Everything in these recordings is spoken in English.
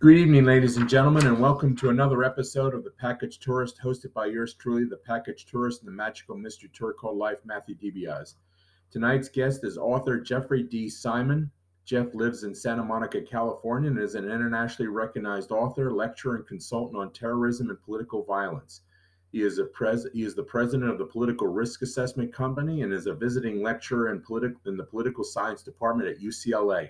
Good evening, ladies and gentlemen, and welcome to another episode of The Package Tourist, hosted by yours truly, The Package Tourist and the magical mystery tour called Life, Matthew DiBiase. Tonight's guest is author Jeffrey D. Simon. Jeff lives in Santa Monica, California, and is an internationally recognized author, lecturer, and consultant on terrorism and political violence. He is, a pres- he is the president of the Political Risk Assessment Company and is a visiting lecturer in, politi- in the Political Science Department at UCLA.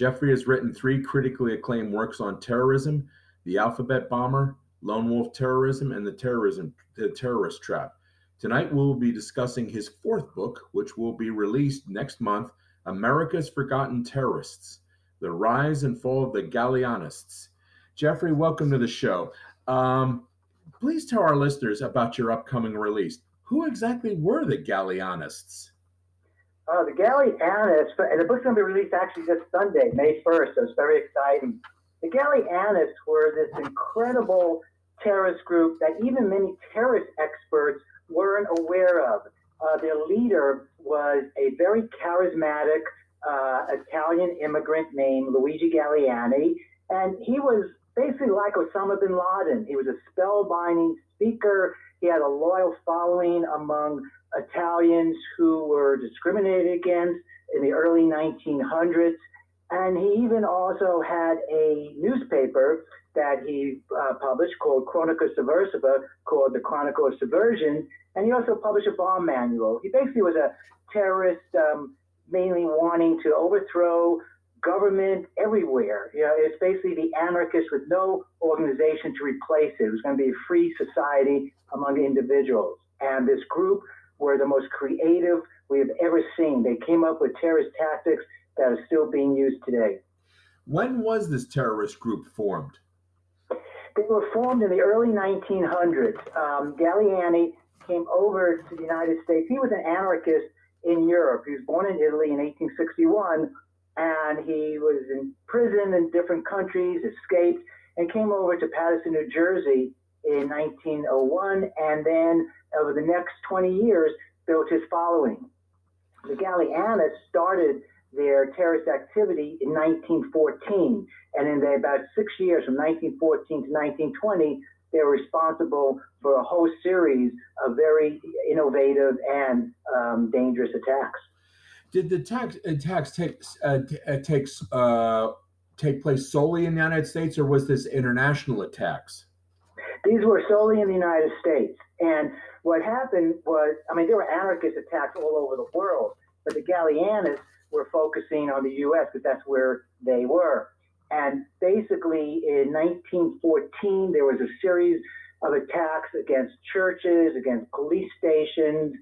Jeffrey has written three critically acclaimed works on terrorism The Alphabet Bomber, Lone Wolf Terrorism, and the, terrorism, the Terrorist Trap. Tonight, we'll be discussing his fourth book, which will be released next month America's Forgotten Terrorists The Rise and Fall of the Galleanists. Jeffrey, welcome to the show. Um, please tell our listeners about your upcoming release. Who exactly were the Galleanists? Uh, the Galleanists, and the book's going to be released actually this Sunday, May 1st, so it's very exciting. The Galleanists were this incredible terrorist group that even many terrorist experts weren't aware of. Uh, their leader was a very charismatic uh, Italian immigrant named Luigi Galleani, and he was basically like Osama bin Laden. He was a spellbinding speaker. He had a loyal following among Italians who were discriminated against in the early 1900s. And he even also had a newspaper that he uh, published called Cronaca Sovversiva, called the Chronicle of Subversion. And he also published a bomb manual. He basically was a terrorist, um, mainly wanting to overthrow government everywhere. You know, it's basically the anarchist with no organization to replace it. It was going to be a free society among individuals. And this group were the most creative we have ever seen. They came up with terrorist tactics that are still being used today. When was this terrorist group formed? They were formed in the early 1900s. Um, Galleani came over to the United States. He was an anarchist in Europe. He was born in Italy in 1861, and he was in prison in different countries, escaped, and came over to Paterson, New Jersey in 1901, and then over the next 20 years built his following. The Galleanists started their terrorist activity in 1914, and in about six years, from 1914 to 1920, they were responsible for a whole series of very innovative and um, dangerous attacks. Did the tax, attacks take uh, uh, takes uh, take place solely in the United States, or was this international attacks? These were solely in the United States. And what happened was, I mean, there were anarchist attacks all over the world, but the Galleanists were focusing on the U.S. because that's where they were. And basically, in 1914, there was a series of attacks against churches, against police stations.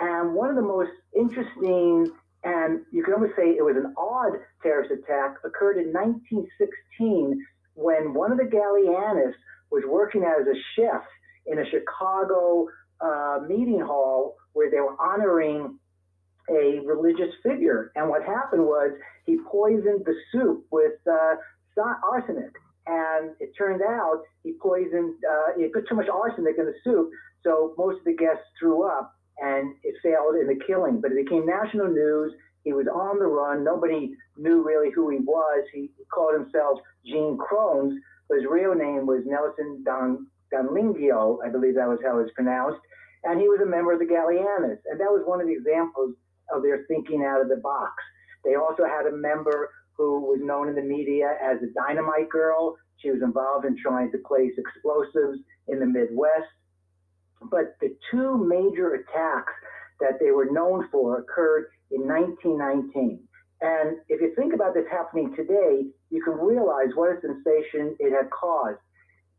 And one of the most interesting, and you can almost say it was an odd terrorist attack, occurred in 1916 when one of the Galleanists was working as a chef in a Chicago uh, meeting hall where they were honoring a religious figure. And what happened was he poisoned the soup with uh, arsenic. And it turned out he poisoned, uh, he put too much arsenic in the soup, so most of the guests threw up and it failed in the killing. But it became national news. He was on the run. Nobody knew really who he was. He called himself Jean Crones, his real name was Nelson Don, Donlingio, I believe that was how it's pronounced, and he was a member of the Galleanists. And that was one of the examples of their thinking out of the box. They also had a member who was known in the media as the Dynamite Girl. She was involved in trying to place explosives in the Midwest. But the two major attacks that they were known for occurred in 1919. And if you think about this happening today, you can realize what a sensation it had caused.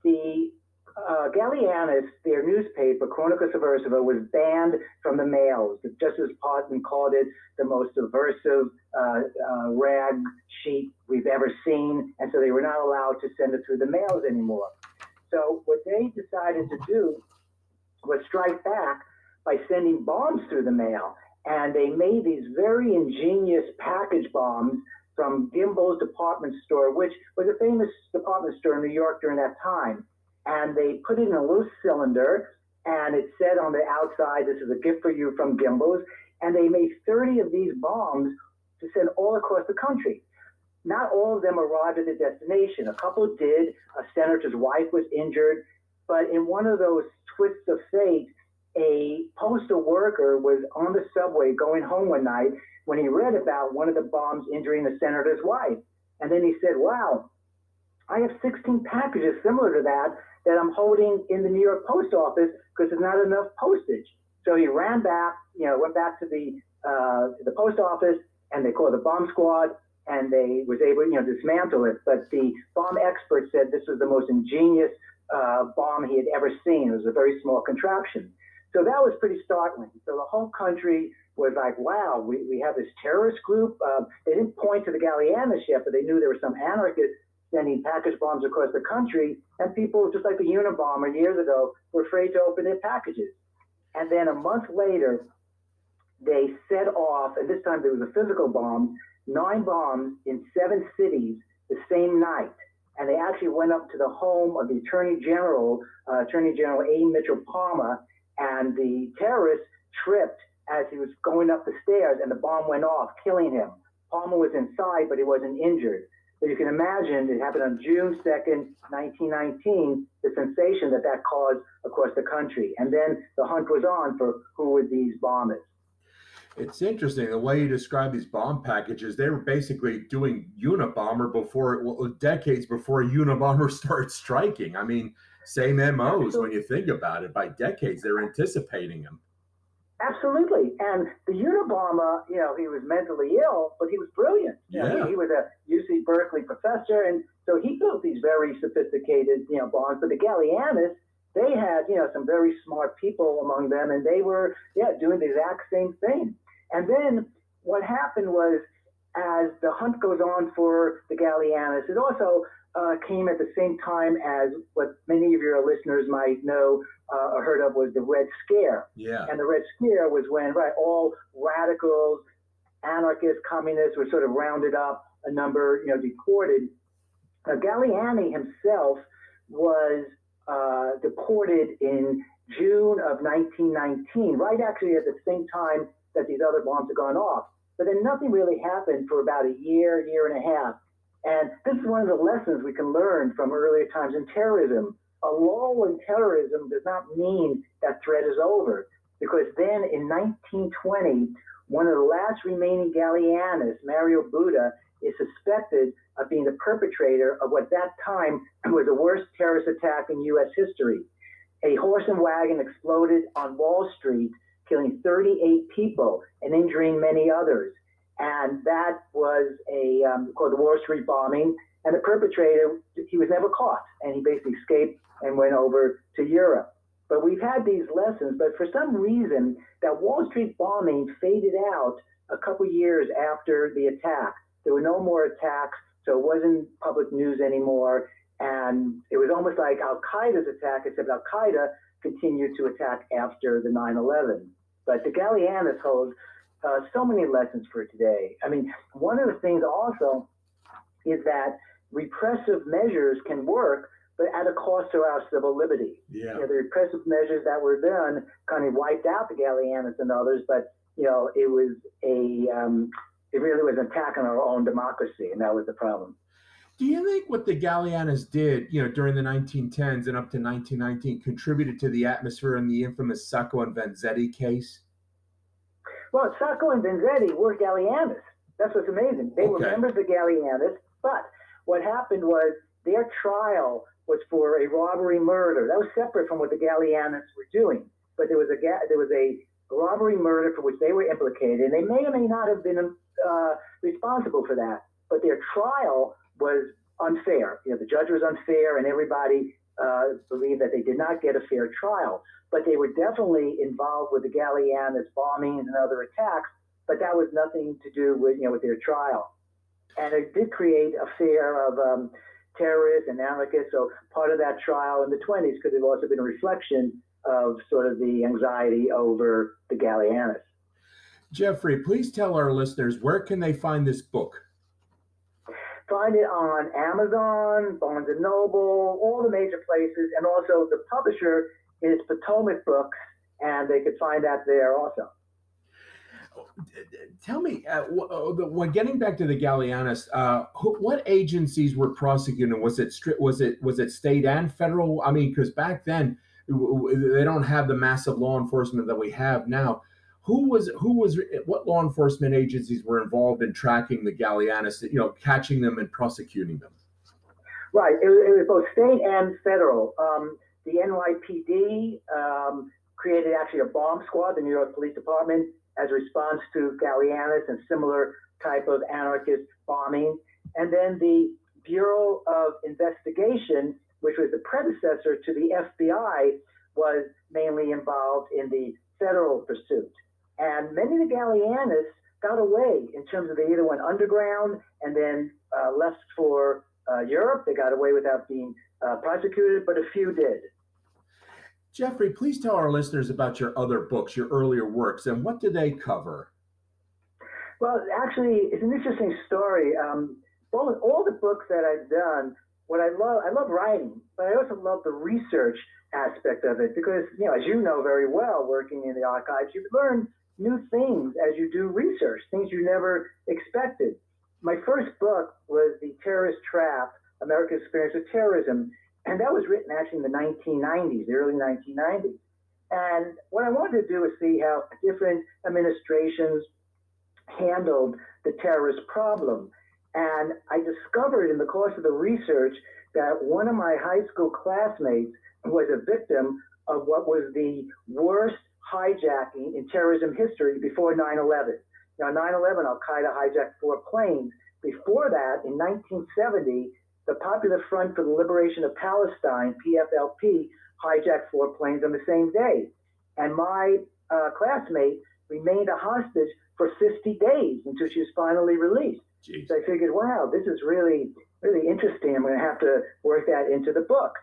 The uh, Galleanists, their newspaper, Cronaca Sovversiva, was banned from the mails. Justice Parton called it the most subversive uh, uh, rag sheet we've ever seen, and so they were not allowed to send it through the mails anymore. So what they decided to do was strike back by sending bombs through the mail and they made these very ingenious package bombs from Gimbel's department store, which was a famous department store in New York during that time. And they put it in a little cylinder, and it said on the outside, "This is a gift for you from Gimbel's." And they made 30 of these bombs to send all across the country. not all of them arrived at the destination. A couple did. A senator's wife was injured, but in one of those twists of fate, a postal worker was on the subway going home one night when he read about one of the bombs injuring the senator's wife. And then he said, Wow, I have 16 packages similar to that that I'm holding in the New York post office because there's not enough postage. So he ran back, you know, went back to the uh, to the post office, and they called the bomb squad, and they was able, you know, dismantle it. But the bomb expert said this was the most ingenious uh, bomb he had ever seen. It was a very small contraption. So that was pretty startling. So the whole country was like, wow, we, we have this terrorist group. Uh, they didn't point to the Galleanis yet, but they knew there were some anarchists sending package bombs across the country. And people, just like the Unabomber years ago, were afraid to open their packages. And then a month later, they set off, and this time there was a physical bomb, nine bombs in seven cities the same night. And they actually went up to the home of the Attorney General, uh, Attorney General A. Mitchell Palmer, and the terrorist tripped as he was going up the stairs, and the bomb went off, killing him. Palmer was inside, but he wasn't injured. So you can imagine it happened on June 2nd, 1919, the sensation that that caused across the country. And then the hunt was on for who were these bombers. It's interesting the way you describe these bomb packages. They were basically doing Unabomber before, well, decades before Unabomber started striking. I mean, same MOs when you think about it. By decades, they're anticipating them. Absolutely. And the Unabomber, you know, he was mentally ill, but he was brilliant. You know, Yeah. he, he was a UC Berkeley professor, and so he built these very sophisticated, you know, bombs. But the Galleanis, they had, you know, some very smart people among them, and they were, yeah, doing the exact same thing. And then what happened was, as the hunt goes on for the Galleanis, it also uh, came at the same time as what many of your listeners might know uh, or heard of was the Red Scare. Yeah. And the Red Scare was when right all radicals, anarchists, communists were sort of rounded up, a number you know deported. Now Galleani himself was uh, deported in June of 1919, right actually at the same time that these other bombs had gone off. But then nothing really happened for about a year, year and a half. And this is one of the lessons we can learn from earlier times in terrorism. A lull in terrorism does not mean that threat is over, because then in 1920, one of the last remaining Galleanis, Mario Buda, is suspected of being the perpetrator of what that time was the worst terrorist attack in U.S. history. A horse and wagon exploded on Wall Street, killing 38 people and injuring many others. And that was a um, called the Wall Street bombing. And the perpetrator, he was never caught, and he basically escaped and went over to Europe. But we've had these lessons, but for some reason, that Wall Street bombing faded out a couple years after the attack. There were no more attacks, so it wasn't public news anymore. And it was almost like Al Qaeda's attack, except Al Qaeda continued to attack after the 9 11. But the Galleanis hold uh, so many lessons for today. I mean, one of the things also is that repressive measures can work, but at a cost to our civil liberty. Yeah. You know, the repressive measures that were done kind of wiped out the Galleanis and others, but you know, it was a um, it really was an attack on our own democracy, and that was the problem. Do you think what the Galleanis did, you know, during the 1910s and up to 1919 contributed to the atmosphere in the infamous Sacco and Vanzetti case? Well, Sacco and Vanzetti were Galleanis. That's what's amazing. They were members of the Galleanis, but what happened was their trial was for a robbery murder. That was separate from what the Galleanis were doing. But there was a there was a robbery murder for which they were implicated, and they may or may not have been uh, responsible for that. But their trial was unfair. You know, the judge was unfair, and everybody uh, believed that they did not get a fair trial. But they were definitely involved with the Galleanis bombings and other attacks. But that was nothing to do with you know with their trial, and it did create a fear of um, terrorists and anarchists. So part of that trial in the 20s could have also been a reflection of sort of the anxiety over the Galleanis. Jeffrey, please tell our listeners where can they find this book? Find it on Amazon, Barnes and Noble, all the major places, and also the publisher is Potomac Books, and they could find that there also. tell me, uh, uh when getting back to the Galleanis, uh, who, what agencies were prosecuting? Was it was it was it state and federal? I mean, because back then they don't have the massive law enforcement that we have now. Who was who was what law enforcement agencies were involved in tracking the Galleanis? You know, catching them and prosecuting them. Right. It, it was both state and federal. Um, the NYPD um, created actually a bomb squad, the New York Police Department, as a response to Galleanis and similar type of anarchist bombing. And then the Bureau of Investigation, which was the predecessor to the FBI, was mainly involved in the federal pursuit. And many of the Galleanis got away in terms of they either went underground and then uh, left for uh, Europe. They got away without being uh, prosecuted, but a few did. Jeffrey, please tell our listeners about your other books, your earlier works, and what do they cover? Well, actually, it's an interesting story. Um, all, all the books that I've done, what I love, I love writing, but I also love the research aspect of it because, you know, as you know very well, working in the archives, you learn new things as you do research, things you never expected. My first book was The Terrorist Trap America's Experience with Terrorism. And that was written actually in the 1990s, the early 1990s. And what I wanted to do was see how different administrations handled the terrorist problem. And I discovered in the course of the research that one of my high school classmates was a victim of what was the worst hijacking in terrorism history before 9 11. Now, 9 11, Al Qaeda hijacked four planes. Before that, in 1970, the Popular Front for the Liberation of Palestine, PFLP, hijacked four planes on the same day. And my uh, classmate remained a hostage for 50 days until she was finally released. Jeez. So I figured, wow, this is really, really interesting. I'm going to have to work that into the book.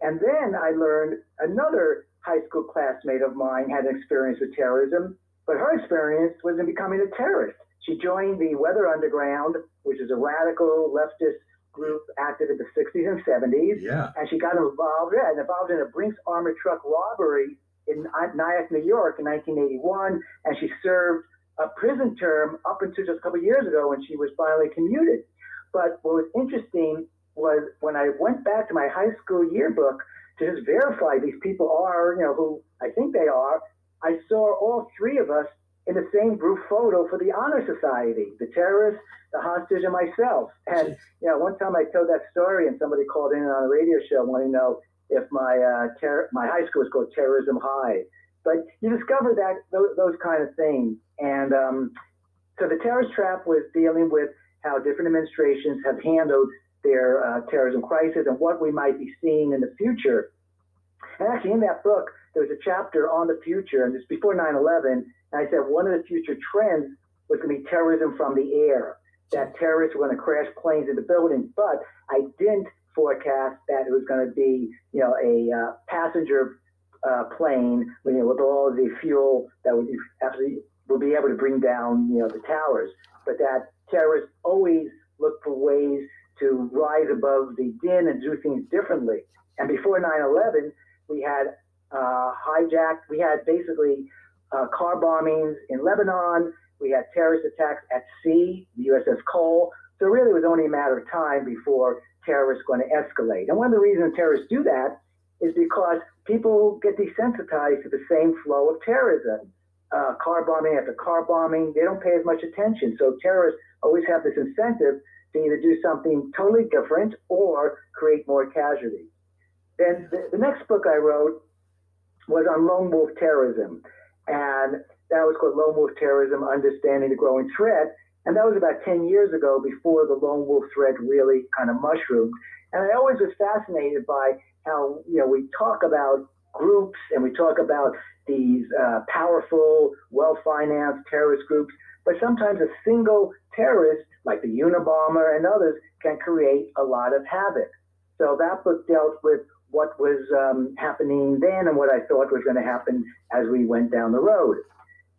And then I learned another high school classmate of mine had an experience with terrorism, but her experience was in becoming a terrorist. She joined the Weather Underground, which is a radical leftist group active in the 60s and 70s. Yeah. And she got involved, yeah, involved in a Brinks armored truck robbery in Nyack, New York in 1981. And she served a prison term up until just a couple of years ago when she was finally commuted. But what was interesting was when I went back to my high school yearbook to just verify these people are, you know, who I think they are, I saw all three of us in the same group photo for the honor society, the terrorist, the hostage, and myself. And you know, one time I told that story, and somebody called in on a radio show wanting to know if my uh, ter- my high school was called Terrorism High. But you discover that those, those kind of things, and um, so the terrorist trap was dealing with how different administrations have handled their uh, terrorism crisis and what we might be seeing in the future. And actually, in that book, there was a chapter on the future, and it's before 9 11. And I said one of the future trends was going to be terrorism from the air, that terrorists were going to crash planes into buildings. But I didn't forecast that it was going to be, you know, a uh, passenger uh, plane, you know, with all the fuel that would actually would be able to bring down, you know, the towers. But that terrorists always look for ways to rise above the din and do things differently. And before 9/11, we had uh, hijacked. We had basically uh, car bombings in Lebanon. We had terrorist attacks at sea, the USS Cole. So really, it was only a matter of time before terrorists going to escalate. And one of the reasons terrorists do that is because people get desensitized to the same flow of terrorism. Uh, car bombing after car bombing, they don't pay as much attention. So terrorists always have this incentive to either do something totally different or create more casualties. Then the, the next book I wrote was on lone wolf terrorism. And that was called Lone Wolf Terrorism Understanding the Growing Threat. And that was about 10 years ago before the lone wolf threat really kind of mushroomed. And I always was fascinated by how, you know, we talk about groups and we talk about these uh, powerful, well financed terrorist groups, but sometimes a single terrorist, like the Unabomber and others, can create a lot of havoc. So that book dealt with what was um, happening then and what I thought was going to happen as we went down the road.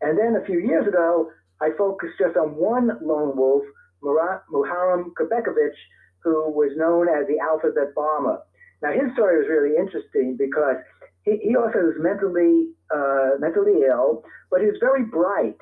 And then a few years ago, I focused just on one lone wolf, Muharem Kurbegovic, who was known as the alphabet bomber. Now, his story was really interesting because he, he also was mentally, uh, mentally ill, but he was very bright.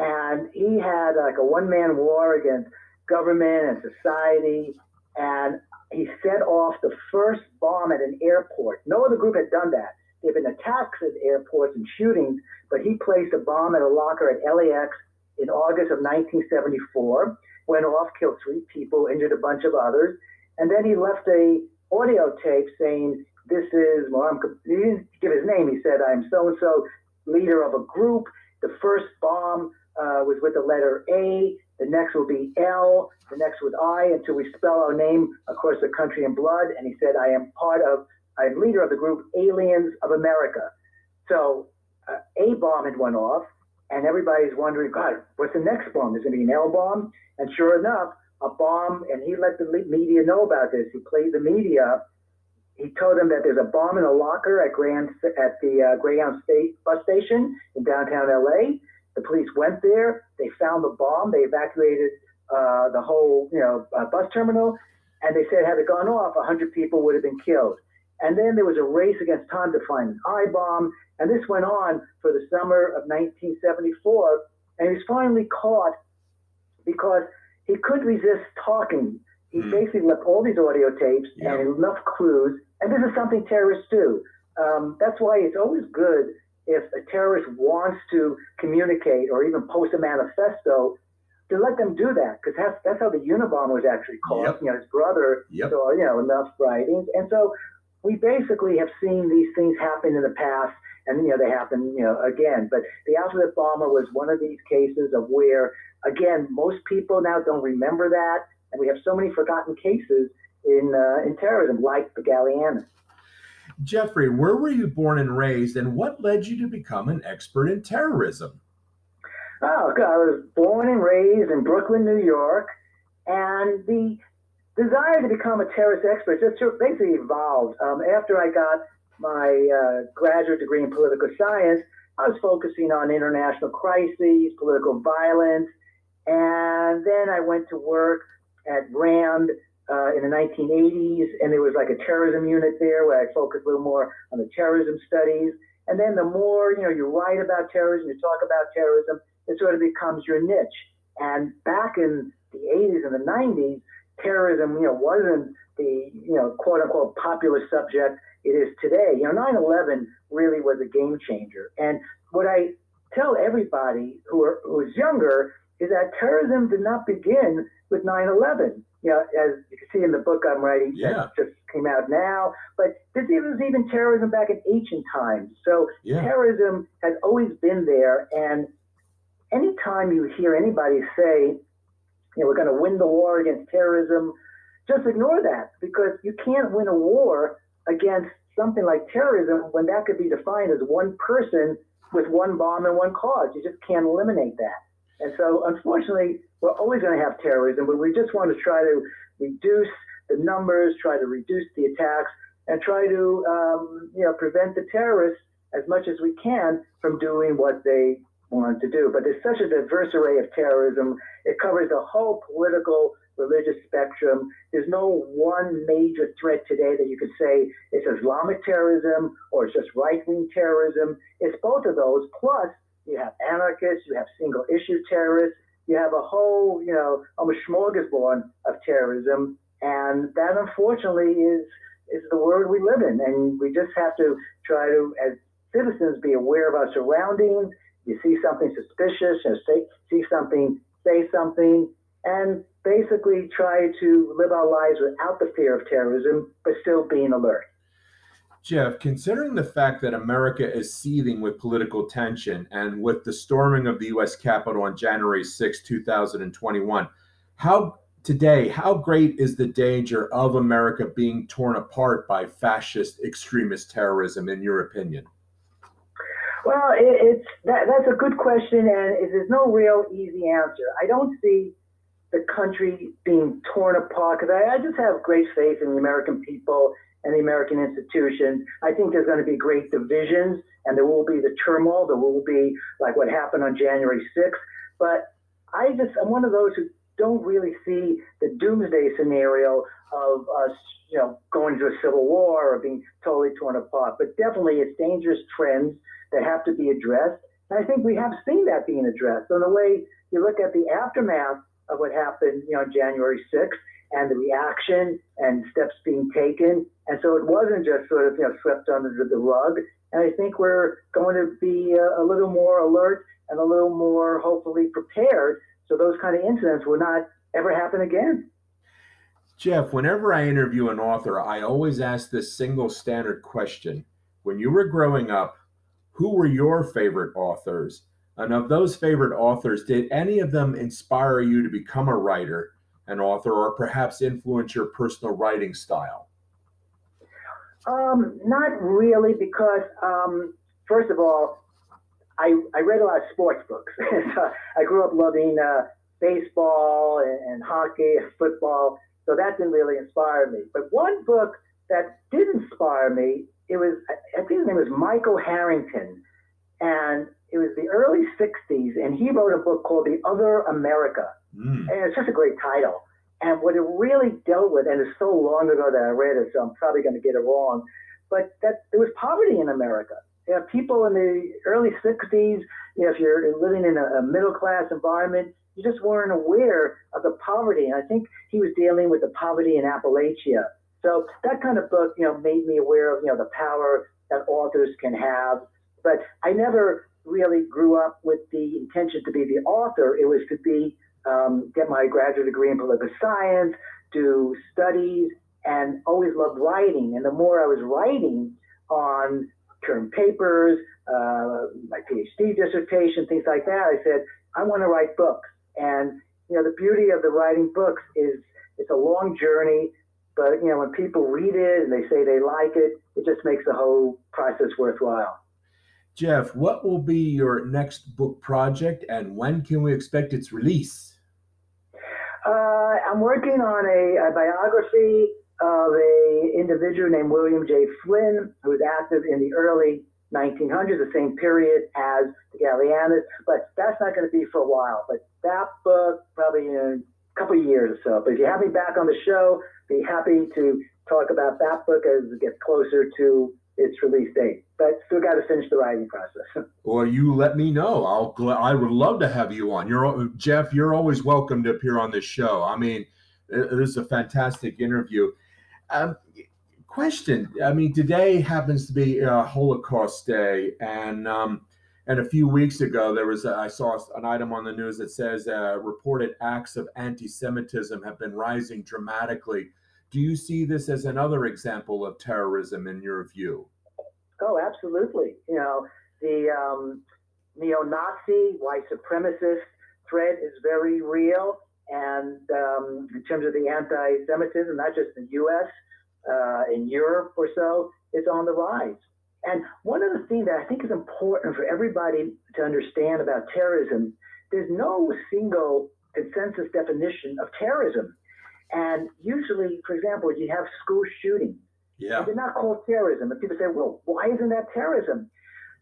and he had like a one-man war against government and society, and he set off the first bomb at an airport. No other group had done that. There have been attacks at airports and shootings, but he placed a bomb at a locker at LAX in August of 1974, went off, killed three people, injured a bunch of others, and then he left a audio tape saying, "This is well, I'm, he didn't give his name. He said, "I'm so and so, leader of a group. The first bomb uh, was with the letter A. The next will be L. The next with I until we spell our name across the country in blood." And he said, "I am part of. Leader of the group Aliens of America." So uh, a bomb had went off, and everybody's wondering, God, what's the next bomb? Is it going to be an L bomb? And sure enough, a bomb, and he let the media know about this. He played the media. He told them that there's a bomb in a locker at Grand at the uh, Greyhound State bus station in downtown LA. The police went there. They found the bomb. They evacuated uh, the whole, you know, uh, bus terminal, and they said had it gone off, 100 people would have been killed. And then there was a race against time to find an I bomb, and this went on for the summer of 1974. And he was finally caught because he couldn't resist talking. He mm. basically left all these audio tapes yeah. and enough clues. And this is something terrorists do. Um, that's why it's always good if a terrorist wants to communicate or even post a manifesto to let them do that because that's, that's how the Unabomber was actually caught. Yep. You know, his brother yep. saw you know enough writings, and so we basically have seen these things happen in the past, and you know they happen you know again. But the alphabet bomber was one of these cases of where again, most people now don't remember that, and we have so many forgotten cases in uh, in terrorism, like the Galleanis. Jeffrey, where were you born and raised, and what led you to become an expert in terrorism? Oh, I was born and raised in Brooklyn, New York, and the desire to become a terrorist expert just basically evolved. Um, after I got my uh, graduate degree in political science, I was focusing on international crises, political violence, and then I went to work at RAND uh, in the 1980s, and there was like a terrorism unit there where I focused a little more on the terrorism studies. And then the more you know, you write about terrorism, you talk about terrorism, it sort of becomes your niche. And back in the 80s and the 90s, terrorism, you know, wasn't the you know quote unquote popular subject it is today. You know, 9/11 really was a game changer. And what I tell everybody who are who's younger is that terrorism did not begin with 9/11. You know, as you can see in the book I'm writing yeah. that just came out now, but this was even terrorism back in ancient times. So yeah. terrorism has always been there, and anytime you hear anybody say, know, we're going to win the war against terrorism, just ignore that because you can't win a war against something like terrorism when that could be defined as one person with one bomb and one cause. You just can't eliminate that. And so, unfortunately, we're always going to have terrorism, but we just want to try to reduce the numbers, try to reduce the attacks, and try to, um, you know, prevent the terrorists as much as we can from doing what they want to do. But there's such a diverse array of terrorism. It covers the whole political, religious spectrum. There's no one major threat today that you could say it's Islamic terrorism or it's just right wing terrorism. It's both of those, plus you have anarchists, you have single issue terrorists, you have a whole, you know, almost smorgasbord of terrorism. And that unfortunately is is the world we live in. And we just have to try to, as citizens, be aware of our surroundings. You see something suspicious, say, see something, say something, and basically try to live our lives without the fear of terrorism, but still being alert. Jeff, considering the fact that America is seething with political tension and with the storming of the U.S. Capitol on January 6, 2021, how today, how great is the danger of America being torn apart by fascist extremist terrorism, in your opinion? Well, it, it's that, that's a good question, and there's no real easy answer. I don't see the country being torn apart because I, I just have great faith in the American people and the American institutions. I think there's going to be great divisions and there will be the turmoil. There will be like what happened on January 6th. But I just, I'm one of those who don't really see the doomsday scenario of us, you know, going to a civil war or being totally torn apart. But definitely it's dangerous trends that have to be addressed. And I think we have seen that being addressed. In the way you look at the aftermath of what happened, you know, January 6th and the reaction and steps being taken. And so it wasn't just sort of, you know, swept under the rug. And I think we're going to be a, a little more alert and a little more hopefully prepared so those kind of incidents will not ever happen again. Jeff, whenever I interview an author, I always ask this single standard question. When you were growing up, who were your favorite authors? And of those favorite authors, did any of them inspire you to become a writer, an author, or perhaps influence your personal writing style? Um, not really, because um, first of all, I, I read a lot of sports books. I grew up loving uh, baseball and, and hockey and football, so that didn't really inspire me. But one book that did inspire me, it was I think his name was Michael Harrington, and it was the early '60s, and he wrote a book called The Other America, mm. and it's just a great title. And what it really dealt with, and it's so long ago that I read it, so I'm probably going to get it wrong, but that there was poverty in America. You know, people in the early 60s, you know, if you're living in a, a middle class environment, you just weren't aware of the poverty. And I think he was dealing with the poverty in Appalachia. So that kind of book, you know, made me aware of, you know, the power that authors can have. But I never really grew up with the intention to be the author. It was to be um, get my graduate degree in political science, do studies, and always loved writing. And the more I was writing on term papers, uh, my PhD dissertation, things like that, I said, I want to write books. And, you know, the beauty of the writing books is it's a long journey, but, you know, when people read it and they say they like it, it just makes the whole process worthwhile. Jeff, what will be your next book project and when can we expect its release? Uh, I'm working on a, a, biography of a individual named William J. Flynn, who was active in the early 1900s, the same period as the Galleanis, but that's not going to be for a while. But that book, probably in couple of years or so. But if you have me back on the show, be happy to talk about that book as it gets closer to its release date. But still got to finish the writing process. Well, you let me know. I'll. I would love to have you on. You're Jeff. You're always welcome to appear on this show. I mean, this is a fantastic interview. Um, question. I mean, today happens to be a Holocaust Day, and um, and a few weeks ago there was a, I saw an item on the news that says uh, reported acts of anti-Semitism have been rising dramatically. Do you see this as another example of terrorism in your view? Oh, absolutely. You know, the um, neo-Nazi, white supremacist threat is very real, and um, in terms of the anti-Semitism, not just in the U.S uh, in Europe or so, it's on the rise. And one other thing that I think is important for everybody to understand about terrorism, there's no single consensus definition of terrorism. And usually, for example, you have school shootings. Yeah. They're not called terrorism. And people say, well, why isn't that terrorism?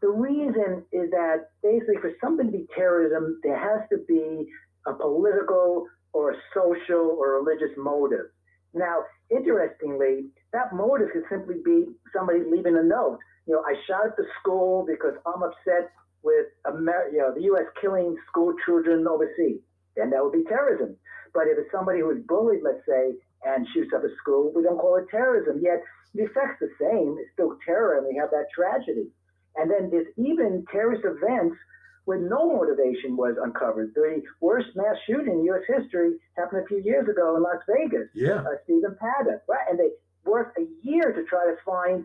The reason is that basically for something to be terrorism, there has to be a political or a social or religious motive. Now, interestingly, that motive could simply be somebody leaving a note. You know, I shot at the school because I'm upset with Amer- you know, the U.S. killing school children overseas. Then that would be terrorism. But if it's somebody who is bullied, let's say, and shoots up a school, we don't call it terrorism. Yet the effect's the same. It's still terror, and we have that tragedy. And then there's even terrorist events when no motivation was uncovered. The worst mass shooting in U.S. history happened a few years ago in Las Vegas. Yeah. Uh, Stephen Paddock, right? And they worked a year to try to find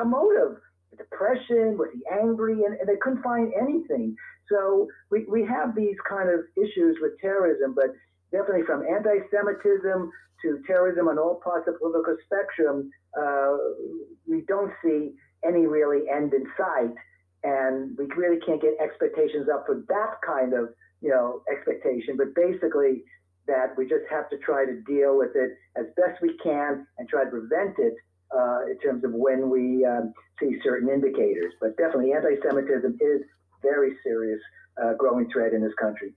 a motive. Depression, was he angry? And, and they couldn't find anything. So we, we have these kind of issues with terrorism, but definitely from anti-Semitism to terrorism on all parts of the political spectrum, uh, we don't see any really end in sight and we really can't get expectations up for that kind of you know expectation but basically that we just have to try to deal with it as best we can and try to prevent it uh, in terms of when we um, see certain indicators. But definitely anti-semitism is very serious uh, growing threat in this country.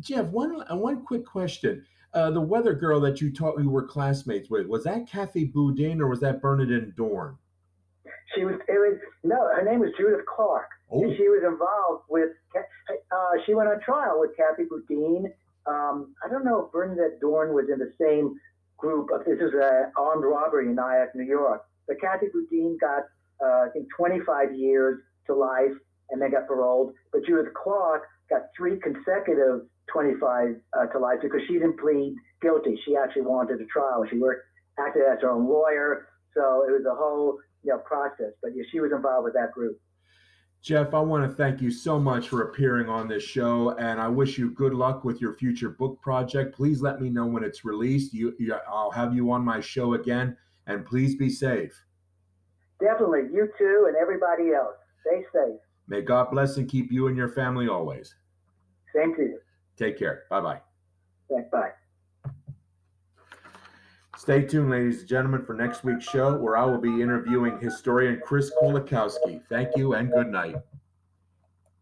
Jeff one uh, one quick question. Uh, the weather girl that you taught you were classmates with was that kathy boudin or was that bernadette Dohrn? She was, it was, no, her name was Judith Clark. Oh, And she was involved with, uh, she went on trial with Kathy Boudin. Um, I don't know if Bernadette Dohrn was in the same group. Of, this is an armed robbery in Nyack, New York. But Kathy Boudin got, uh, I think, 25 years to life and then got paroled. But Judith Clark got three consecutive 25 uh, to life because she didn't plead guilty. She actually wanted a trial. She worked, acted as her own lawyer. So it was a whole, you know, process. But yeah, she was involved with that group. Jeff, I want to thank you so much for appearing on this show, and I wish you good luck with your future book project. Please let me know when it's released. You, you I'll have you on my show again, and please be safe. Definitely, you too, and everybody else. Stay safe. May God bless and keep you and your family always. Same to you. Take care. Bye bye. Thanks. Bye. Stay tuned, ladies and gentlemen, for next week's show where I will be interviewing historian Chris Kolakowski. Thank you and good night.